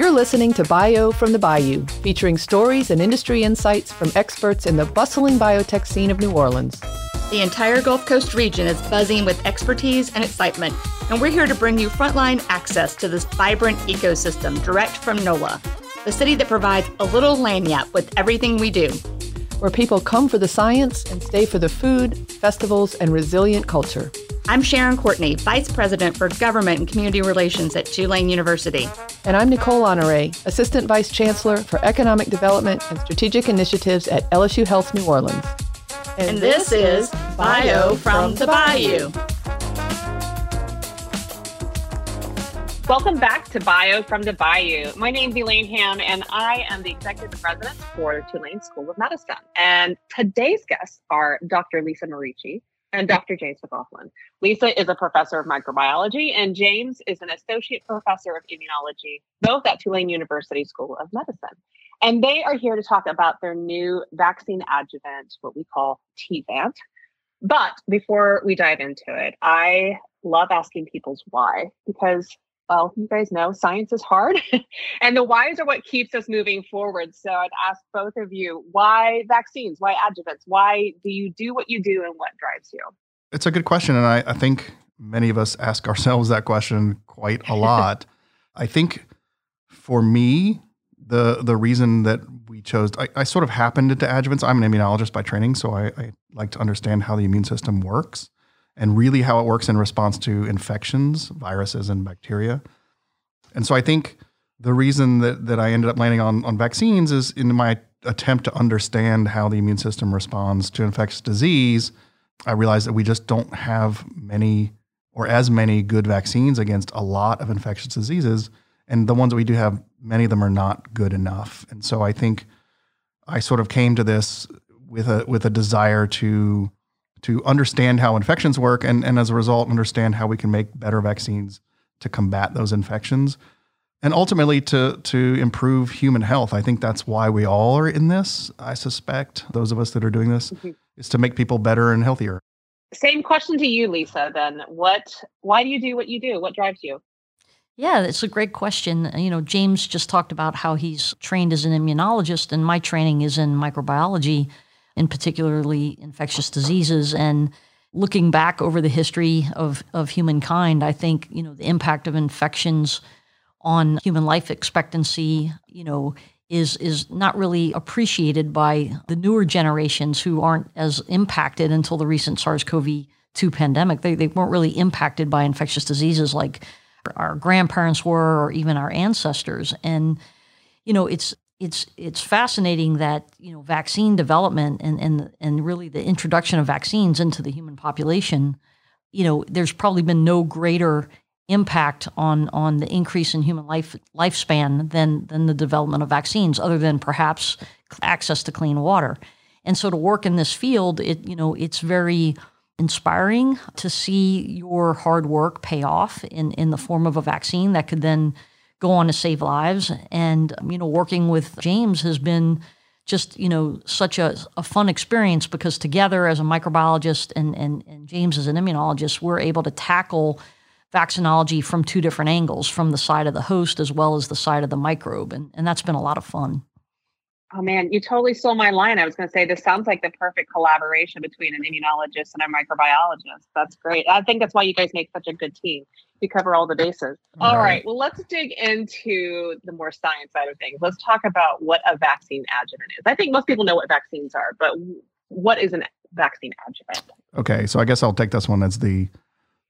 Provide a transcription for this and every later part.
You're listening to Bio from the Bayou, featuring stories and industry insights from experts in the bustling biotech scene of New Orleans. The entire Gulf Coast region is buzzing with expertise and excitement, and we're here to bring you frontline access to this vibrant ecosystem direct from NOLA, the city that provides a little lagniappe with everything we do. Where people come for the science and stay for the food, festivals, and resilient culture. I'm Sharon Courtney, Vice President for Government and Community Relations at Tulane University. And I'm Nicole Honore, Assistant Vice Chancellor for Economic Development and Strategic Initiatives at LSU Health New Orleans. And, and this, this is Bio from the Bayou. Welcome back to Bio from the Bayou. My name is Elaine Ham, and I am the executive president for Tulane School of Medicine. And today's guests are Dr. Lisa Merici and Dr. James McLaughlin. Lisa is a professor of microbiology, and James is an associate professor of immunology, both at Tulane University School of Medicine. And they are here to talk about their new vaccine adjuvant, what we call TVANT. But before we dive into it, I love asking people's why because well, you guys know science is hard and the whys are what keeps us moving forward. So I'd ask both of you why vaccines, why adjuvants, why do you do what you do and what drives you? It's a good question. And I, I think many of us ask ourselves that question quite a lot. I think for me, the the reason that we chose, I, I, sort of happened into adjuvants. I'm an immunologist by training, so I, I like to understand how the immune system works and really how it works in response to infections, viruses, and bacteria. And so I think the reason that, that I ended up landing on, on vaccines is in my attempt to understand how the immune system responds to infectious disease, I realized that we just don't have many or as many good vaccines against a lot of infectious diseases. And the ones that we do have, many of them are not good enough. And so I think I sort of came to this with a with a desire to to understand how infections work and, and as a result understand how we can make better vaccines to combat those infections and ultimately to to improve human health. I think that's why we all are in this. I suspect those of us that are doing this mm-hmm. is to make people better and healthier. Same question to you, Lisa. Then, what? Why do you do what you do? What drives you? Yeah, it's a great question. You know, James just talked about how he's trained as an immunologist, and my training is in microbiology in particularly infectious diseases. And looking back over the history of, of humankind, I think, you know, the impact of infections on human life expectancy, you know, is is not really appreciated by the newer generations who aren't as impacted until the recent SARS-CoV-2 pandemic. They, they weren't really impacted by infectious diseases like our grandparents were or even our ancestors. And, you know, it's it's it's fascinating that you know vaccine development and and and really the introduction of vaccines into the human population you know there's probably been no greater impact on on the increase in human life lifespan than than the development of vaccines other than perhaps access to clean water. And so to work in this field it you know it's very inspiring to see your hard work pay off in in the form of a vaccine that could then go on to save lives. And, you know, working with James has been just, you know, such a, a fun experience because together as a microbiologist and, and, and James as an immunologist, we're able to tackle vaccinology from two different angles, from the side of the host as well as the side of the microbe. And, and that's been a lot of fun. Oh man, you totally stole my line. I was going to say this sounds like the perfect collaboration between an immunologist and a microbiologist. That's great. I think that's why you guys make such a good team. You cover all the bases. all, all right. right. Well, let's dig into the more science side of things. Let's talk about what a vaccine adjuvant is. I think most people know what vaccines are, but what is a vaccine adjuvant? Okay, so I guess I'll take this one as the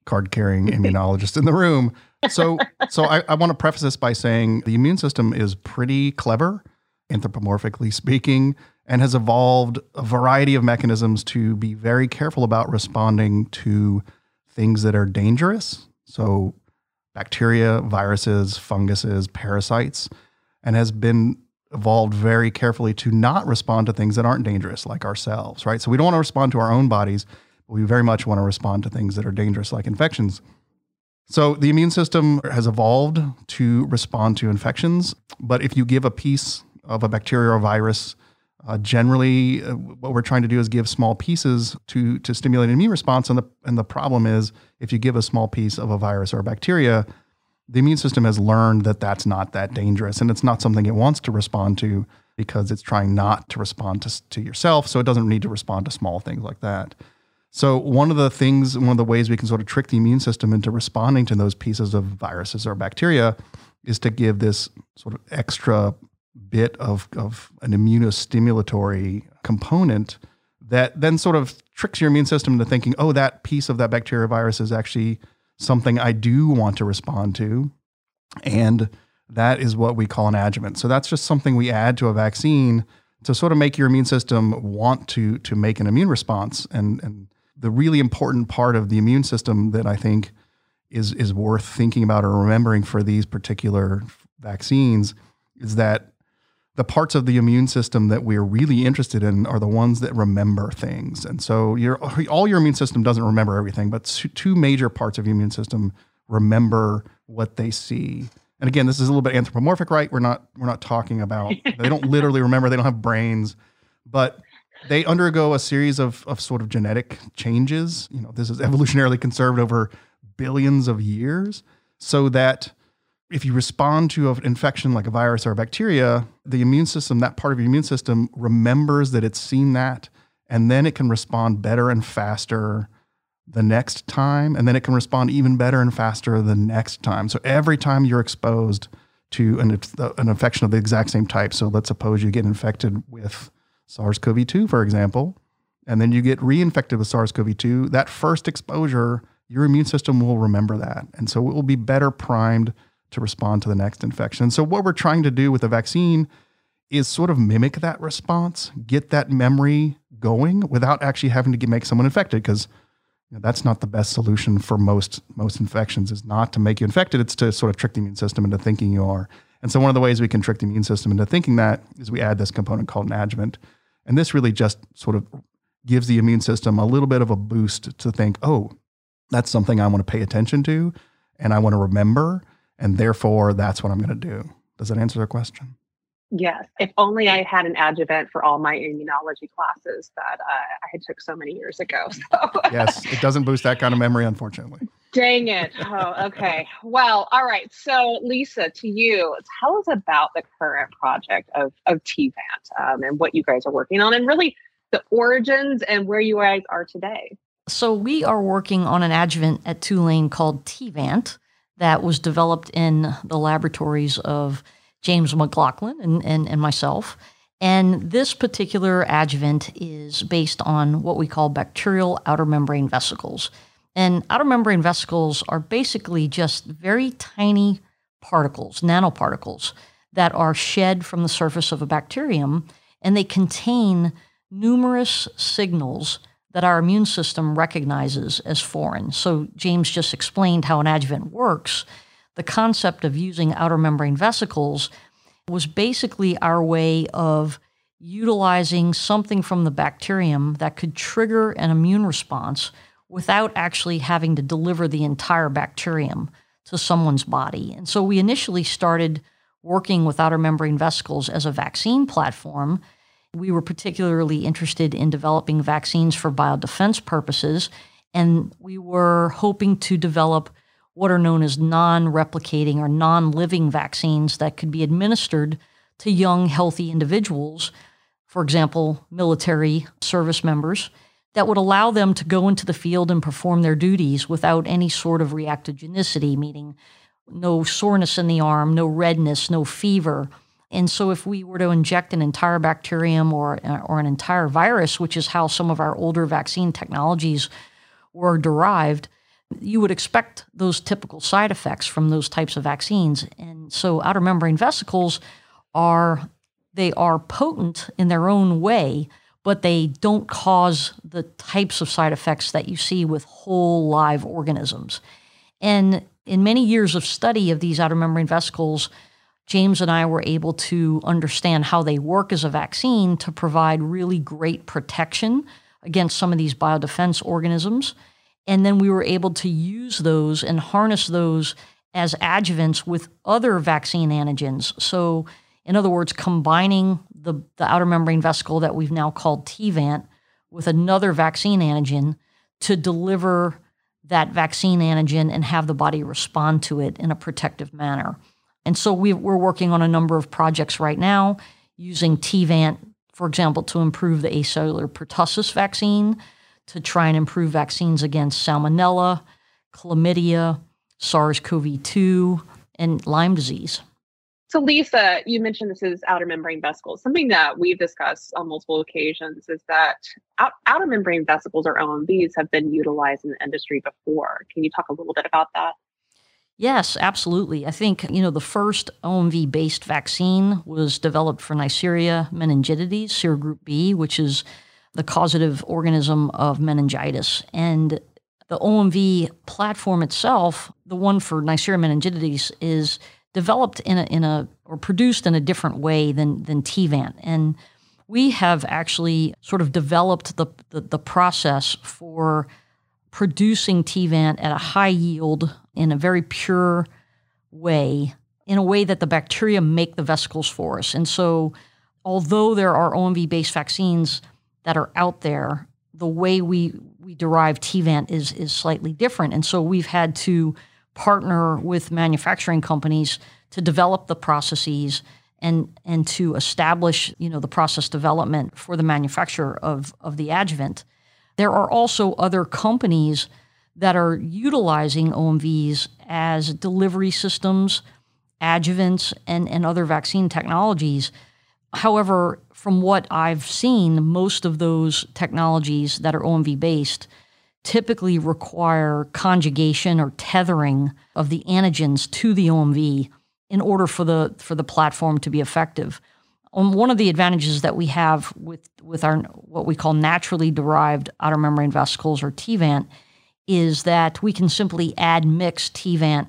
card carrying immunologist in the room. So, so I, I want to preface this by saying the immune system is pretty clever anthropomorphically speaking, and has evolved a variety of mechanisms to be very careful about responding to things that are dangerous. So, bacteria, viruses, funguses, parasites, and has been evolved very carefully to not respond to things that aren't dangerous, like ourselves, right? So, we don't want to respond to our own bodies, but we very much want to respond to things that are dangerous, like infections. So, the immune system has evolved to respond to infections, but if you give a piece of a bacteria or virus. Uh, generally, uh, what we're trying to do is give small pieces to to stimulate an immune response, and the and the problem is if you give a small piece of a virus or a bacteria, the immune system has learned that that's not that dangerous and it's not something it wants to respond to because it's trying not to respond to, to yourself. So it doesn't need to respond to small things like that. So one of the things, one of the ways we can sort of trick the immune system into responding to those pieces of viruses or bacteria is to give this sort of extra bit of, of an immunostimulatory component that then sort of tricks your immune system into thinking, oh, that piece of that bacteria virus is actually something I do want to respond to. And that is what we call an adjuvant. So that's just something we add to a vaccine to sort of make your immune system want to to make an immune response. And and the really important part of the immune system that I think is is worth thinking about or remembering for these particular vaccines is that the parts of the immune system that we're really interested in are the ones that remember things. And so your all your immune system doesn't remember everything, but two major parts of your immune system remember what they see. And again, this is a little bit anthropomorphic, right? We're not we're not talking about they don't literally remember, they don't have brains, but they undergo a series of of sort of genetic changes. You know, this is evolutionarily conserved over billions of years so that if you respond to an infection like a virus or a bacteria, the immune system, that part of your immune system, remembers that it's seen that, and then it can respond better and faster the next time, and then it can respond even better and faster the next time. So every time you're exposed to an, an infection of the exact same type, so let's suppose you get infected with SARS CoV 2, for example, and then you get reinfected with SARS CoV 2, that first exposure, your immune system will remember that. And so it will be better primed to respond to the next infection. So, what we're trying to do with the vaccine is sort of mimic that response, get that memory going without actually having to get, make someone infected because you know, that's not the best solution for most most infections is not to make you infected it's to sort of trick the immune system into thinking you are and so one of the ways we can trick the immune system into thinking that is we add this component called an adjuvant and this really just sort of gives the immune system a little bit of a boost to think oh that's something i want to pay attention to and i want to remember and therefore that's what I'm going to do. Does that answer the question? Yes. If only I had an adjuvant for all my immunology classes that uh, I had took so many years ago. So. yes, it doesn't boost that kind of memory, unfortunately. Dang it. Oh, okay. Well, all right. So, Lisa, to you, tell us about the current project of, of TVANT um, and what you guys are working on, and really the origins and where you guys are today. So, we are working on an adjuvant at Tulane called TVANT that was developed in the laboratories of James McLaughlin and, and, and myself. And this particular adjuvant is based on what we call bacterial outer membrane vesicles. And outer membrane vesicles are basically just very tiny particles, nanoparticles, that are shed from the surface of a bacterium, and they contain numerous signals that our immune system recognizes as foreign. So, James just explained how an adjuvant works. The concept of using outer membrane vesicles was basically our way of utilizing something from the bacterium that could trigger an immune response without actually having to deliver the entire bacterium to someone's body. And so we initially started working with outer membrane vesicles as a vaccine platform we were particularly interested in developing vaccines for biodefense purposes, and we were hoping to develop what are known as non replicating or non living vaccines that could be administered to young, healthy individuals, for example, military service members, that would allow them to go into the field and perform their duties without any sort of reactogenicity, meaning no soreness in the arm, no redness, no fever and so, if we were to inject an entire bacterium or, or an entire virus, which is how some of our older vaccine technologies were derived, you would expect those typical side effects from those types of vaccines. And so, outer membrane vesicles are they are potent in their own way, but they don't cause the types of side effects that you see with whole live organisms. And in many years of study of these outer membrane vesicles, James and I were able to understand how they work as a vaccine to provide really great protection against some of these biodefense organisms. And then we were able to use those and harness those as adjuvants with other vaccine antigens. So, in other words, combining the, the outer membrane vesicle that we've now called TVANT with another vaccine antigen to deliver that vaccine antigen and have the body respond to it in a protective manner. And so we, we're working on a number of projects right now using TVANT, for example, to improve the acellular pertussis vaccine, to try and improve vaccines against salmonella, chlamydia, SARS CoV 2, and Lyme disease. So, Lisa, you mentioned this is outer membrane vesicles. Something that we've discussed on multiple occasions is that out, outer membrane vesicles or OMVs have been utilized in the industry before. Can you talk a little bit about that? Yes, absolutely. I think, you know, the first OMV based vaccine was developed for Neisseria meningitidis, serogroup B, which is the causative organism of meningitis. And the OMV platform itself, the one for Neisseria meningitidis, is developed in a, in a or produced in a different way than than TVANT. And we have actually sort of developed the, the, the process for producing TVANT at a high yield in a very pure way, in a way that the bacteria make the vesicles for us. And so, although there are OMV based vaccines that are out there, the way we, we derive TVANT is, is slightly different. And so, we've had to partner with manufacturing companies to develop the processes and and to establish you know the process development for the manufacture of of the adjuvant. There are also other companies that are utilizing OMVs as delivery systems, adjuvants, and, and other vaccine technologies. However, from what I've seen, most of those technologies that are OMV based typically require conjugation or tethering of the antigens to the OMV in order for the for the platform to be effective. Um, one of the advantages that we have with with our what we call naturally derived outer membrane vesicles or TVANT is that we can simply add mix TVANT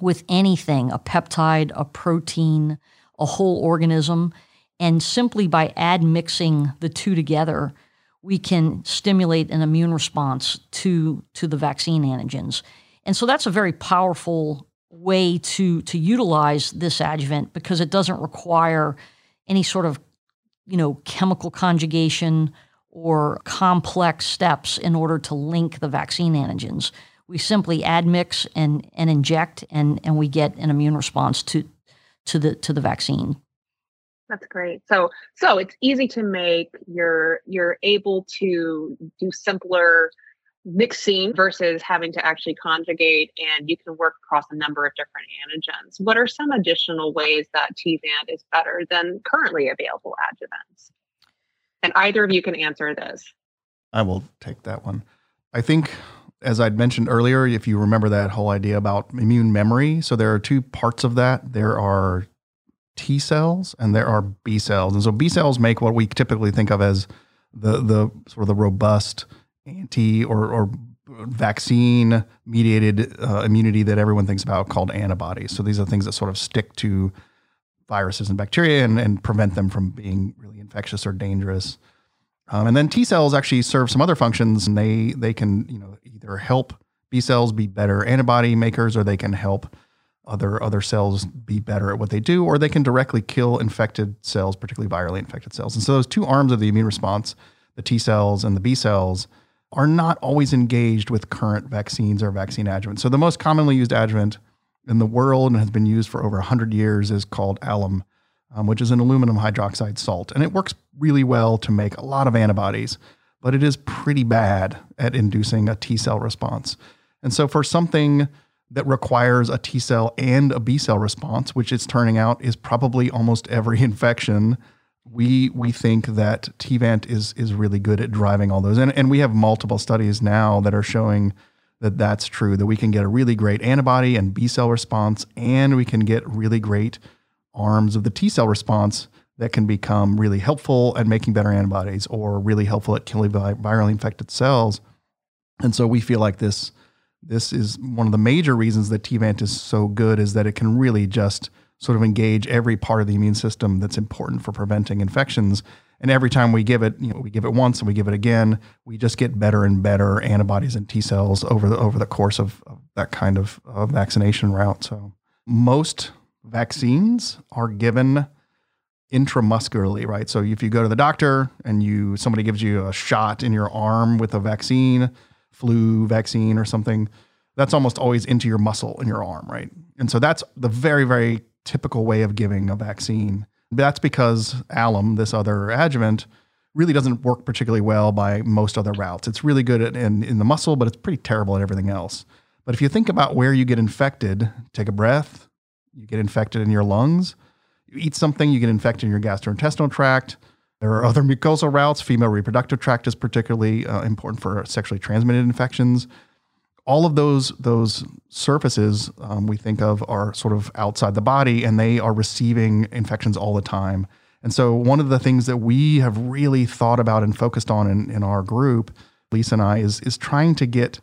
with anything, a peptide, a protein, a whole organism, and simply by add mixing the two together, we can stimulate an immune response to to the vaccine antigens. And so that's a very powerful way to to utilize this adjuvant because it doesn't require any sort of you know chemical conjugation or complex steps in order to link the vaccine antigens. We simply add mix and and inject and and we get an immune response to to the to the vaccine. That's great. So so it's easy to make. You're you're able to do simpler mixing versus having to actually conjugate and you can work across a number of different antigens. What are some additional ways that TVANT is better than currently available adjuvants? And either of you can answer this. I will take that one. I think as I'd mentioned earlier, if you remember that whole idea about immune memory, so there are two parts of that. There are T cells and there are B cells. And so B cells make what we typically think of as the the sort of the robust anti or, or vaccine mediated uh, immunity that everyone thinks about called antibodies. So these are things that sort of stick to viruses and bacteria and, and prevent them from being really infectious or dangerous. Um, and then T cells actually serve some other functions, and they they can you know either help B cells be better antibody makers, or they can help other other cells be better at what they do, or they can directly kill infected cells, particularly virally infected cells. And so those two arms of the immune response, the T cells and the B cells, are not always engaged with current vaccines or vaccine adjuvants. So the most commonly used adjuvant in the world and has been used for over 100 years is called alum, um, which is an aluminum hydroxide salt. And it works really well to make a lot of antibodies, but it is pretty bad at inducing a T cell response. And so for something that requires a T cell and a B cell response, which it's turning out is probably almost every infection we we think that TVANT is is really good at driving all those, and and we have multiple studies now that are showing that that's true. That we can get a really great antibody and B cell response, and we can get really great arms of the T cell response that can become really helpful at making better antibodies or really helpful at killing virally infected cells. And so we feel like this this is one of the major reasons that TVANT is so good is that it can really just sort of engage every part of the immune system that's important for preventing infections. And every time we give it, you know, we give it once and we give it again, we just get better and better antibodies and T cells over the over the course of, of that kind of uh, vaccination route. So most vaccines are given intramuscularly, right? So if you go to the doctor and you somebody gives you a shot in your arm with a vaccine, flu vaccine or something, that's almost always into your muscle in your arm, right? And so that's the very, very typical way of giving a vaccine. That's because alum, this other adjuvant, really doesn't work particularly well by most other routes. It's really good at, in, in the muscle, but it's pretty terrible at everything else. But if you think about where you get infected, take a breath, you get infected in your lungs, you eat something, you get infected in your gastrointestinal tract. There are other mucosal routes. Female reproductive tract is particularly uh, important for sexually transmitted infections. All of those those surfaces um, we think of are sort of outside the body, and they are receiving infections all the time. And so, one of the things that we have really thought about and focused on in, in our group, Lisa and I, is, is trying to get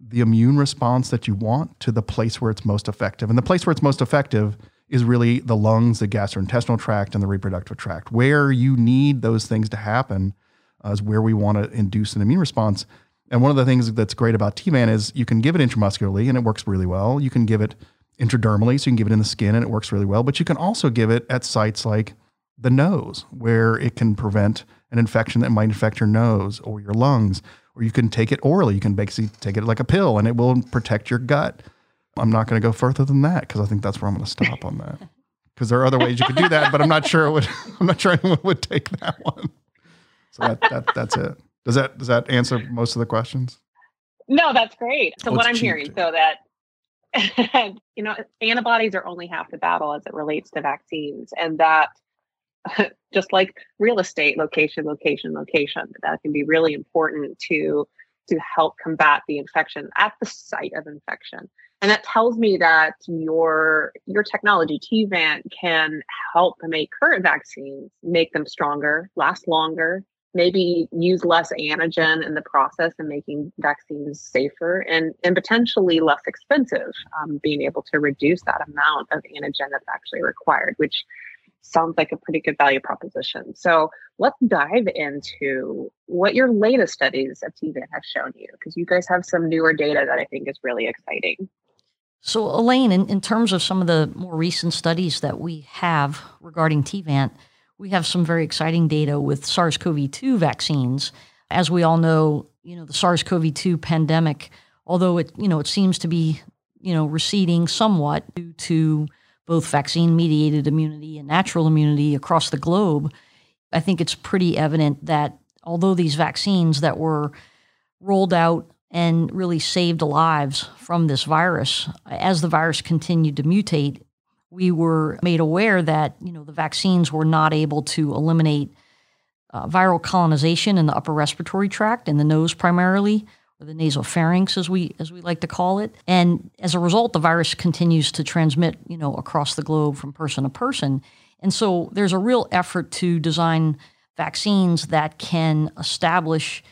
the immune response that you want to the place where it's most effective. And the place where it's most effective is really the lungs, the gastrointestinal tract, and the reproductive tract. Where you need those things to happen uh, is where we want to induce an immune response. And one of the things that's great about T-VAN is you can give it intramuscularly and it works really well. You can give it intradermally, so you can give it in the skin and it works really well. But you can also give it at sites like the nose, where it can prevent an infection that might infect your nose or your lungs. Or you can take it orally. You can basically take it like a pill and it will protect your gut. I'm not going to go further than that because I think that's where I'm going to stop on that. Because there are other ways you could do that, but I'm not sure it would. I'm not sure anyone would take that one. So that, that that's it. Does that does that answer most of the questions? No, that's great. So Oh, what I'm cheap, hearing, so that you know, antibodies are only half the battle as it relates to vaccines, and that just like real estate, location, location, location, that can be really important to to help combat the infection at the site of infection. And that tells me that your your technology, TVANT, can help make current vaccines make them stronger, last longer, maybe use less antigen in the process and making vaccines safer and, and potentially less expensive, um, being able to reduce that amount of antigen that's actually required, which sounds like a pretty good value proposition. So let's dive into what your latest studies of TVAN have shown you, because you guys have some newer data that I think is really exciting. So, Elaine, in, in terms of some of the more recent studies that we have regarding TVANT, we have some very exciting data with SARS-CoV-2 vaccines. As we all know, you know the SARS-CoV-2 pandemic, although it you know it seems to be you know receding somewhat due to both vaccine-mediated immunity and natural immunity across the globe, I think it's pretty evident that although these vaccines that were rolled out and really saved lives from this virus, as the virus continued to mutate, we were made aware that you know the vaccines were not able to eliminate uh, viral colonization in the upper respiratory tract, in the nose primarily, or the nasopharynx as we as we like to call it. And as a result, the virus continues to transmit, you know, across the globe from person to person. And so there's a real effort to design vaccines that can establish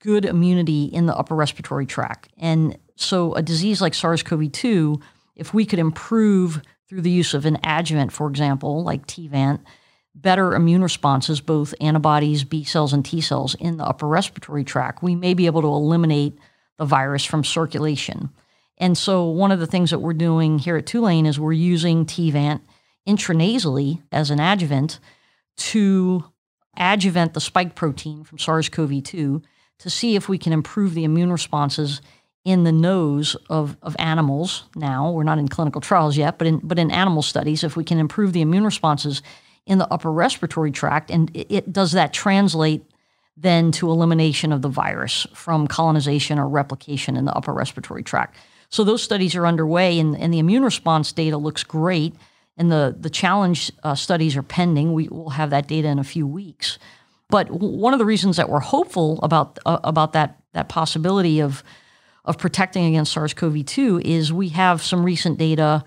good immunity in the upper respiratory tract. And so a disease like SARS-CoV-2, if we could improve through the use of an adjuvant, for example, like TVANT, better immune responses, both antibodies, B cells, and T cells in the upper respiratory tract, we may be able to eliminate the virus from circulation. And so, one of the things that we're doing here at Tulane is we're using TVANT intranasally as an adjuvant to adjuvant the spike protein from SARS CoV 2 to see if we can improve the immune responses in the nose of, of animals now. We're not in clinical trials yet, but in, but in animal studies, if we can improve the immune responses in the upper respiratory tract, and it, it does that translate then to elimination of the virus from colonization or replication in the upper respiratory tract. So those studies are underway, and, and the immune response data looks great. And the, the challenge uh, studies are pending. We will have that data in a few weeks. But w- one of the reasons that we're hopeful about uh, about that that possibility of of protecting against SARS-CoV-2 is we have some recent data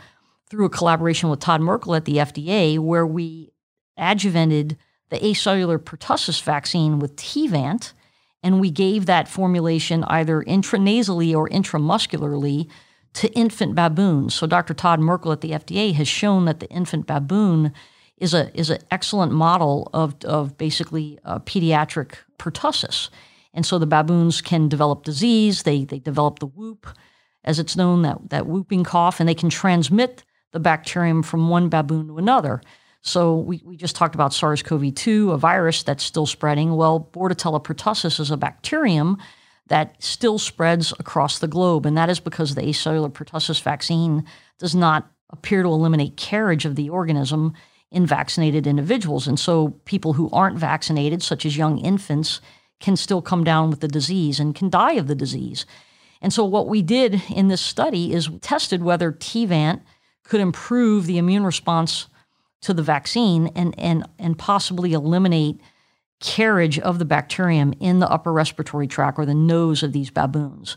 through a collaboration with Todd Merkel at the FDA where we adjuvanted the acellular pertussis vaccine with TVANT, and we gave that formulation either intranasally or intramuscularly to infant baboons. So Dr. Todd Merkel at the FDA has shown that the infant baboon is a is an excellent model of of basically uh, pediatric pertussis, and so the baboons can develop disease. They they develop the whoop, as it's known that that whooping cough, and they can transmit the bacterium from one baboon to another. So we, we just talked about SARS-CoV-2, a virus that's still spreading. Well, Bordetella pertussis is a bacterium that still spreads across the globe. And that is because the acellular pertussis vaccine does not appear to eliminate carriage of the organism in vaccinated individuals. And so people who aren't vaccinated, such as young infants, can still come down with the disease and can die of the disease. And so what we did in this study is tested whether Tevant could improve the immune response to the vaccine and, and, and possibly eliminate carriage of the bacterium in the upper respiratory tract or the nose of these baboons.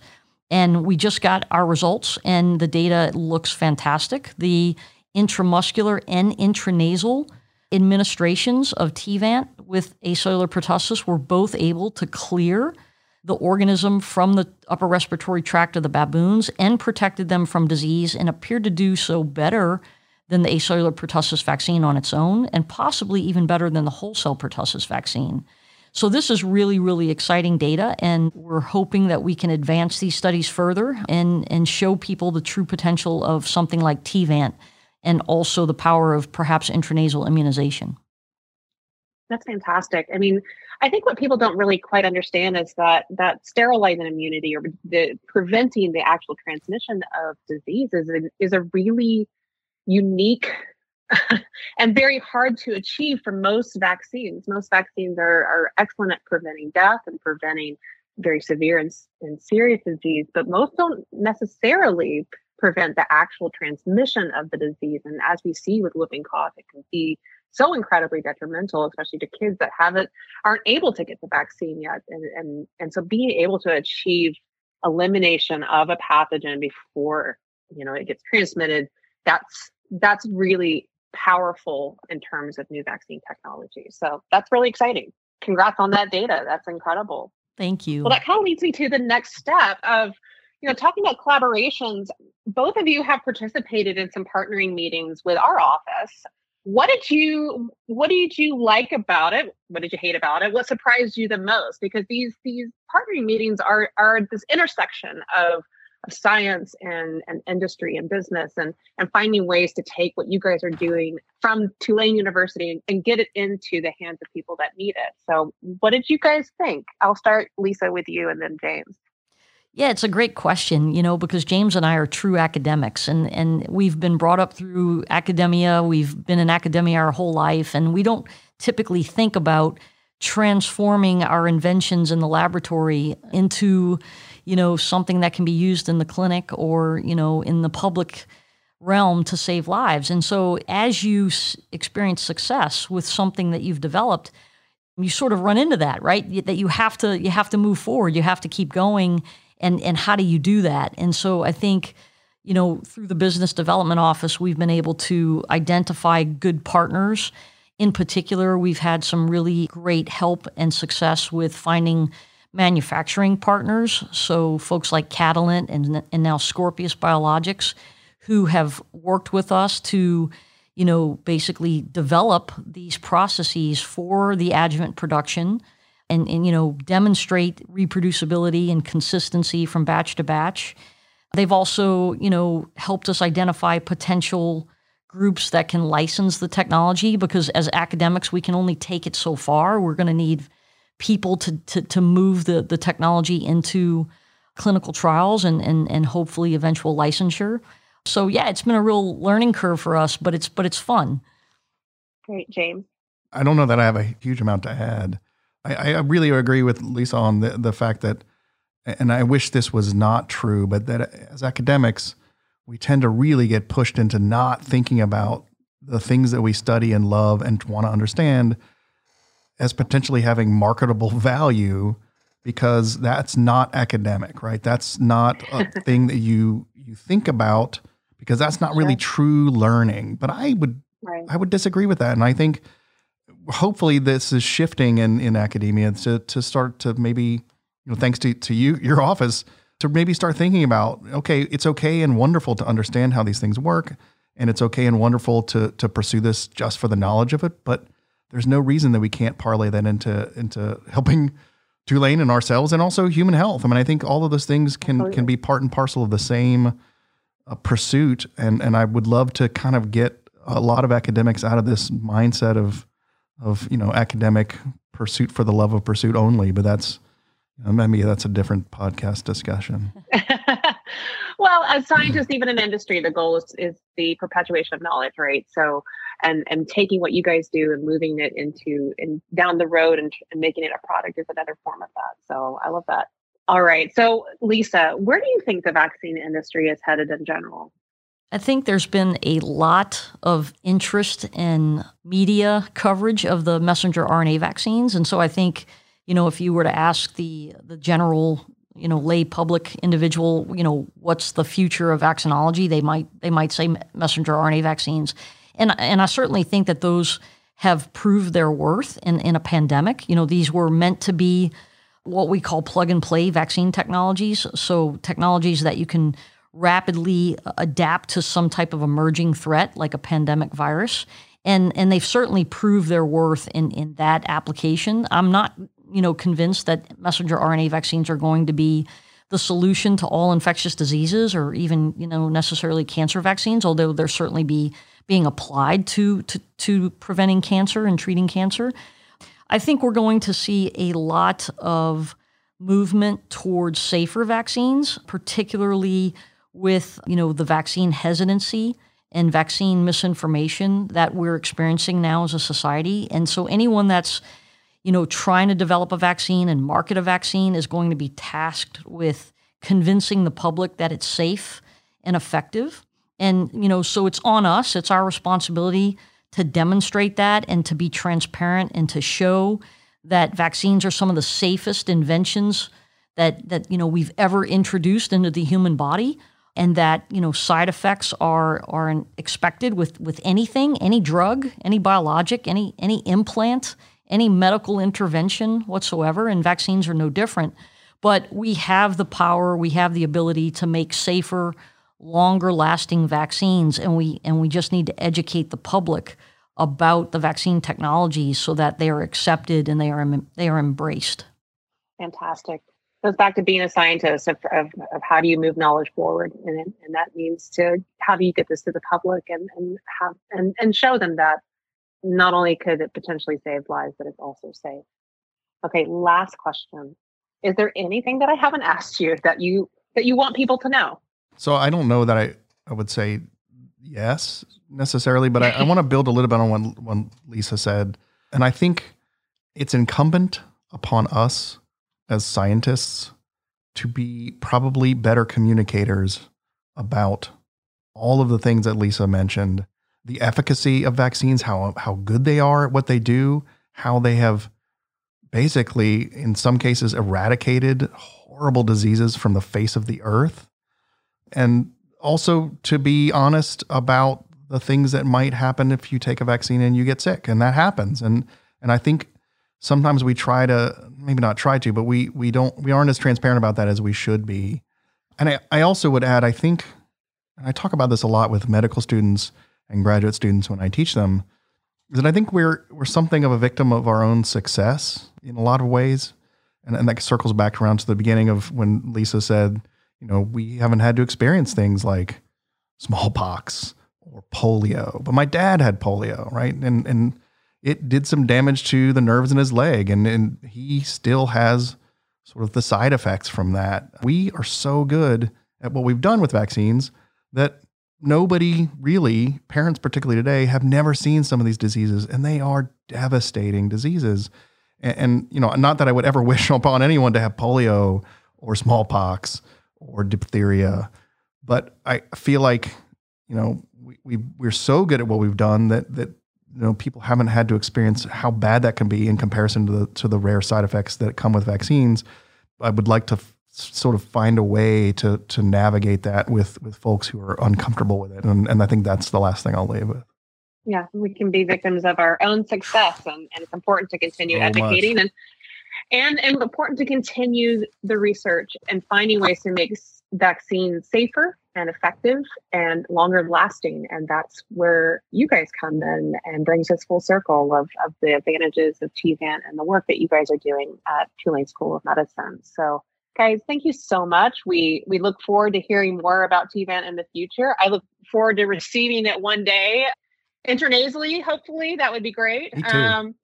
And we just got our results, and the data looks fantastic. The intramuscular and intranasal administrations of Tevant with acellular pertussis were both able to clear the organism from the upper respiratory tract of the baboons and protected them from disease and appeared to do so better than the acellular pertussis vaccine on its own and possibly even better than the whole cell pertussis vaccine. So this is really, really exciting data, and we're hoping that we can advance these studies further and, and show people the true potential of something like Tevant and also the power of perhaps intranasal immunization. That's fantastic. I mean, I think what people don't really quite understand is that that sterilizing immunity or the preventing the actual transmission of diseases is, is a really unique and very hard to achieve for most vaccines. Most vaccines are, are excellent at preventing death and preventing very severe and, and serious disease, but most don't necessarily prevent the actual transmission of the disease. And as we see with whooping cough, it can be so incredibly detrimental, especially to kids that haven't aren't able to get the vaccine yet. And and and so being able to achieve elimination of a pathogen before you know it gets transmitted, that's that's really powerful in terms of new vaccine technology. So that's really exciting. Congrats on that data. That's incredible. Thank you. Well, that kind of leads me to the next step of, you know, talking about collaborations. Both of you have participated in some partnering meetings with our office. What did you what did you like about it? What did you hate about it? What surprised you the most? Because these these partnering meetings are are this intersection of of science and, and industry and business and, and finding ways to take what you guys are doing from Tulane University and get it into the hands of people that need it. So, what did you guys think? I'll start, Lisa, with you and then James. Yeah, it's a great question, you know, because James and I are true academics and, and we've been brought up through academia. We've been in academia our whole life, and we don't typically think about transforming our inventions in the laboratory into you know, something that can be used in the clinic or, you know, in the public realm to save lives. And so as you s- experience success with something that you've developed, you sort of run into that, right? That you have to you have to move forward, you have to keep going and and how do you do that? And so I think you know, through the business development office, we've been able to identify good partners. In particular, we've had some really great help and success with finding manufacturing partners, so folks like Catalent and, and now Scorpius Biologics, who have worked with us to, you know, basically develop these processes for the adjuvant production and, and you know, demonstrate reproducibility and consistency from batch to batch. They've also, you know, helped us identify potential groups that can license the technology because as academics, we can only take it so far. We're going to need people to, to, to move the, the technology into clinical trials and, and, and hopefully eventual licensure. So yeah, it's been a real learning curve for us, but it's but it's fun. Great, James. I don't know that I have a huge amount to add. I, I really agree with Lisa on the, the fact that, and I wish this was not true, but that as academics, we tend to really get pushed into not thinking about the things that we study and love and want to understand as potentially having marketable value because that's not academic, right? That's not a thing that you you think about because that's not really true learning. But I would right. I would disagree with that, and I think hopefully this is shifting in in academia to to start to maybe you know thanks to to you your office to maybe start thinking about okay it's okay and wonderful to understand how these things work and it's okay and wonderful to to pursue this just for the knowledge of it but there's no reason that we can't parlay that into into helping Tulane and ourselves and also human health. I mean, I think all of those things can can be part and parcel of the same uh, pursuit, and and I would love to kind of get a lot of academics out of this mindset of of you know academic pursuit for the love of pursuit only. But that's maybe that's a different podcast discussion. well, as scientists, even in industry, the goal is, is the perpetuation of knowledge, right? So, and and taking what you guys do and moving it into and down the road and, and making it a product is another form of that. So, I love that. All right. So, Lisa, where do you think the vaccine industry is headed in general? I think there's been a lot of interest in media coverage of the messenger RNA vaccines. And so I think, you know, if you were to ask the the general, you know, lay public individual, you know, what's the future of vaccinology, they might they might say messenger RNA vaccines. And and I certainly think that those have proved their worth in, in a pandemic. You know, these were meant to be what we call plug and play vaccine technologies. So technologies that you can rapidly uh, adapt to some type of emerging threat like a pandemic virus. And, and they've certainly proved their worth in, in that application. I'm not, you know, convinced that messenger RNA vaccines are going to be the solution to all infectious diseases or even, you know, necessarily cancer vaccines, although they're certainly be being applied to, to, to preventing cancer and treating cancer. I think we're going to see a lot of movement towards safer vaccines, particularly with you know the vaccine hesitancy and vaccine misinformation that we're experiencing now as a society. And so anyone that's you know trying to develop a vaccine and market a vaccine is going to be tasked with convincing the public that it's safe and effective. And you know so it's on us, it's our responsibility to demonstrate that and to be transparent and to show that vaccines are some of the safest inventions that that you know we've ever introduced into the human body and that you know side effects are are expected with with anything, any drug, any biologic, any any implant, any medical intervention whatsoever, and vaccines are no different. But we have the power, we have the ability to make safer, longer lasting vaccines, and we and we just need to educate the public about the vaccine technologies so that they are accepted and they are they are embraced. Fantastic goes back to being a scientist of, of, of how do you move knowledge forward and, and that means to how do you get this to the public and, and have and, and show them that not only could it potentially save lives but it's also safe. Okay last question. Is there anything that i haven't asked you that you that you want people to know? So i don't know that i i would say yes necessarily but i, I want to build a little bit on what, what lisa said. And i think it's incumbent upon us as scientists to be probably better communicators about all of the things that Lisa mentioned the efficacy of vaccines, how, how good they are at what they do, how they have basically, in some cases, eradicated horrible diseases from the face of the earth. And also to be honest about the things that might happen if you take a vaccine and you get sick, and that happens. And and I think sometimes we try to maybe not try to, but we we don't we aren't as transparent about that as we should be. And I, I also would add, I think, and I talk about this a lot with medical students and graduate students when I teach them, is that I think we're we're something of a victim of our own success in a lot of ways. And, and that circles back around to the beginning of when Lisa said, you know, we haven't had to experience things like smallpox or polio, but my dad had polio, right? And and it did some damage to the nerves in his leg, and, and he still has sort of the side effects from that. We are so good at what we've done with vaccines that nobody really, parents particularly today, have never seen some of these diseases, and they are devastating diseases. And, and you know, not that I would ever wish upon anyone to have polio or smallpox or diphtheria, but I feel like you know we, we we're so good at what we've done that that you know people haven't had to experience how bad that can be in comparison to the to the rare side effects that come with vaccines. I would like to f- sort of find a way to to navigate that with with folks who are uncomfortable with it, and, and I think that's the last thing I'll leave with. Yeah, we can be victims of our own success, and, and it's important to continue so advocating much. and and and important to continue the research and finding ways to make vaccines safer and effective and longer lasting. And that's where you guys come in and brings us full circle of, of the advantages of TVAN and the work that you guys are doing at Tulane School of Medicine. So guys, thank you so much. We we look forward to hearing more about TVAN in the future. I look forward to receiving it one day intranasally, hopefully. That would be great. Um,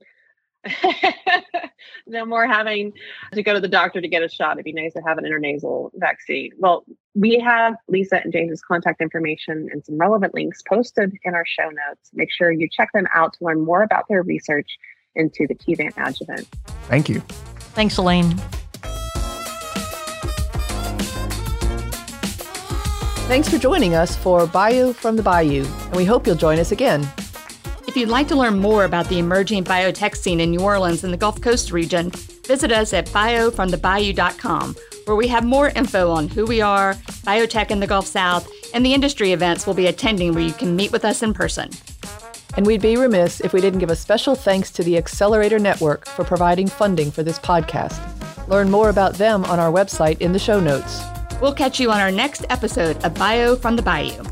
no more having to go to the doctor to get a shot. It'd be nice to have an intranasal vaccine. Well, we have Lisa and James's contact information and some relevant links posted in our show notes. Make sure you check them out to learn more about their research into the Kevant adjuvant. Thank you. Thanks, Elaine. Thanks for joining us for Bayou from the Bayou, and we hope you'll join us again. If you'd like to learn more about the emerging biotech scene in New Orleans and the Gulf Coast region, visit us at biofromthebayou.com, where we have more info on who we are, biotech in the Gulf South, and the industry events we'll be attending where you can meet with us in person. And we'd be remiss if we didn't give a special thanks to the Accelerator Network for providing funding for this podcast. Learn more about them on our website in the show notes. We'll catch you on our next episode of Bio from the Bayou.